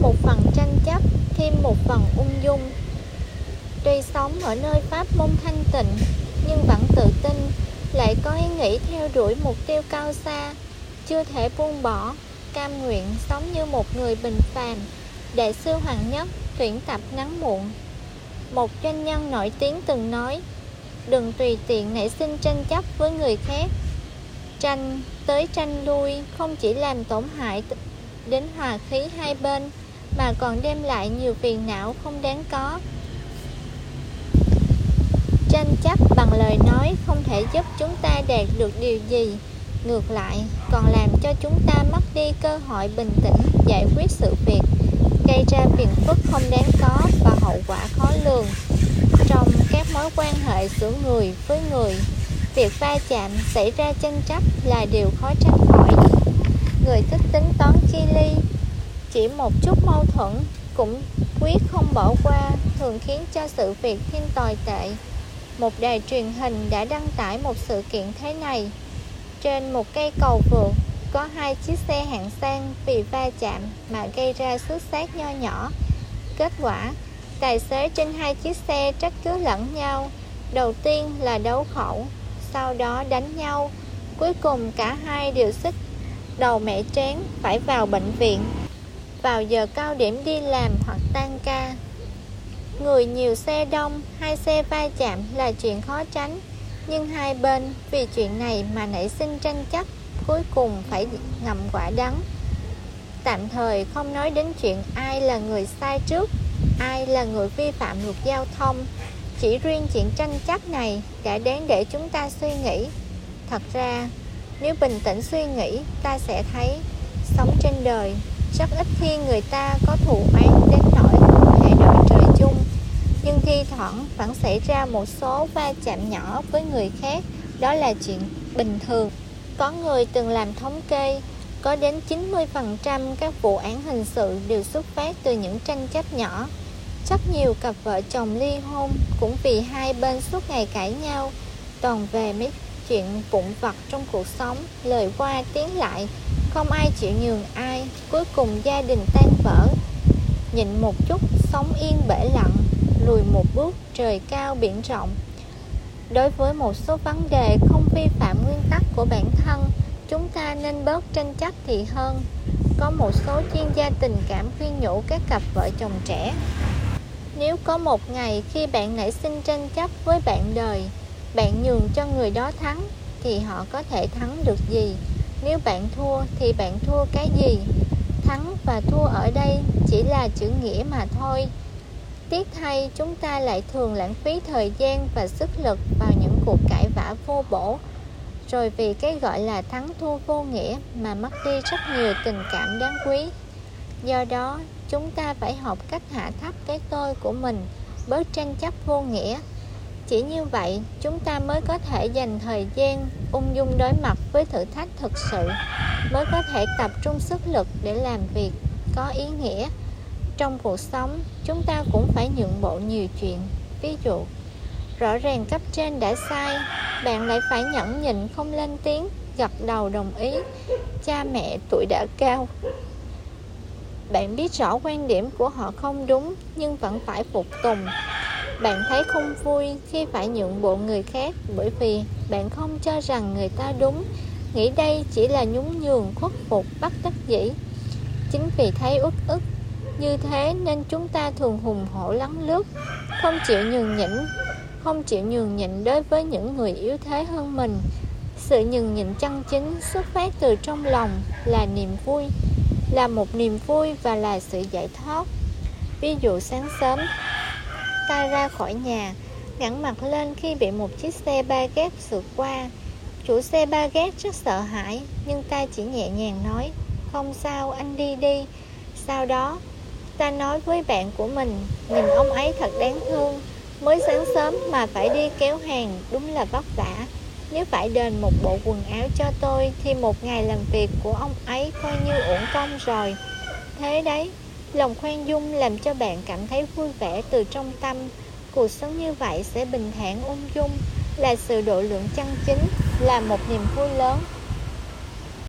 một phần tranh chấp, thêm một phần ung dung. Tuy sống ở nơi pháp môn thanh tịnh, nhưng vẫn tự tin, lại có ý nghĩ theo đuổi mục tiêu cao xa. Chưa thể buông bỏ, cam nguyện sống như một người bình phàm. Đại sư hoàng nhất tuyển tập ngắn muộn. Một doanh nhân nổi tiếng từng nói, đừng tùy tiện nảy sinh tranh chấp với người khác. Tranh tới tranh lui không chỉ làm tổn hại đến hòa khí hai bên mà còn đem lại nhiều phiền não không đáng có. Tranh chấp bằng lời nói không thể giúp chúng ta đạt được điều gì. Ngược lại, còn làm cho chúng ta mất đi cơ hội bình tĩnh giải quyết sự việc, gây ra phiền phức không đáng có và hậu quả khó lường. Trong các mối quan hệ giữa người với người, việc va chạm xảy ra tranh chấp là điều khó tránh khỏi. Người thích tính toán chi ly chỉ một chút mâu thuẫn cũng quyết không bỏ qua, thường khiến cho sự việc thêm tồi tệ. Một đài truyền hình đã đăng tải một sự kiện thế này. Trên một cây cầu vượt, có hai chiếc xe hạng sang vì va chạm mà gây ra xước xác nho nhỏ. Kết quả, tài xế trên hai chiếc xe trách cứ lẫn nhau. Đầu tiên là đấu khẩu, sau đó đánh nhau. Cuối cùng cả hai đều xích đầu mẹ trán phải vào bệnh viện vào giờ cao điểm đi làm hoặc tan ca. Người nhiều xe đông, hai xe va chạm là chuyện khó tránh. Nhưng hai bên, vì chuyện này mà nảy sinh tranh chấp, cuối cùng phải ngậm quả đắng. Tạm thời không nói đến chuyện ai là người sai trước, ai là người vi phạm luật giao thông. Chỉ riêng chuyện tranh chấp này đã đáng để chúng ta suy nghĩ. Thật ra, nếu bình tĩnh suy nghĩ, ta sẽ thấy, sống trên đời rất ít khi người ta có thù oán đến nỗi không thể đợi trời chung. Nhưng thi thoảng vẫn xảy ra một số va chạm nhỏ với người khác, đó là chuyện bình thường. Có người từng làm thống kê, có đến 90% các vụ án hình sự đều xuất phát từ những tranh chấp nhỏ. Rất nhiều cặp vợ chồng ly hôn cũng vì hai bên suốt ngày cãi nhau, toàn về mấy chuyện vụn vặt trong cuộc sống, lời qua tiếng lại không ai chịu nhường ai. Cuối cùng gia đình tan vỡ. Nhịn một chút, sống yên bể lặng, lùi một bước, trời cao biển rộng. Đối với một số vấn đề không vi phạm nguyên tắc của bản thân, chúng ta nên bớt tranh chấp thì hơn. Có một số chuyên gia tình cảm khuyên nhủ các cặp vợ chồng trẻ. Nếu có một ngày khi bạn nảy sinh tranh chấp với bạn đời, bạn nhường cho người đó thắng, thì họ có thể thắng được gì? Nếu bạn thua thì bạn thua cái gì? Thắng và thua ở đây chỉ là chữ nghĩa mà thôi. Tiếc thay chúng ta lại thường lãng phí thời gian và sức lực vào những cuộc cãi vã vô bổ. Rồi vì cái gọi là thắng thua vô nghĩa mà mất đi rất nhiều tình cảm đáng quý. Do đó, chúng ta phải học cách hạ thấp cái tôi của mình bớt tranh chấp vô nghĩa chỉ như vậy, chúng ta mới có thể dành thời gian ung dung đối mặt với thử thách thực sự, mới có thể tập trung sức lực để làm việc có ý nghĩa. Trong cuộc sống, chúng ta cũng phải nhượng bộ nhiều chuyện, ví dụ, rõ ràng cấp trên đã sai, bạn lại phải nhẫn nhịn không lên tiếng, gật đầu đồng ý, cha mẹ tuổi đã cao. Bạn biết rõ quan điểm của họ không đúng, nhưng vẫn phải phục tùng bạn thấy không vui khi phải nhượng bộ người khác bởi vì bạn không cho rằng người ta đúng. Nghĩ đây chỉ là nhún nhường khuất phục bất đắc dĩ. Chính vì thấy uất ức như thế nên chúng ta thường hùng hổ lắng lướt, không chịu nhường nhịn, không chịu nhường nhịn đối với những người yếu thế hơn mình. Sự nhường nhịn chân chính xuất phát từ trong lòng là niềm vui, là một niềm vui và là sự giải thoát. Ví dụ sáng sớm ta ra khỏi nhà, ngẩng mặt lên khi bị một chiếc xe ba gác sượt qua. Chủ xe ba gác rất sợ hãi, nhưng ta chỉ nhẹ nhàng nói, không sao, anh đi đi. Sau đó, ta nói với bạn của mình, nhìn ông ấy thật đáng thương. Mới sáng sớm mà phải đi kéo hàng, đúng là vất vả. Nếu phải đền một bộ quần áo cho tôi thì một ngày làm việc của ông ấy coi như uổng công rồi. Thế đấy lòng khoan dung làm cho bạn cảm thấy vui vẻ từ trong tâm. Cuộc sống như vậy sẽ bình thản ung dung, là sự độ lượng chân chính, là một niềm vui lớn.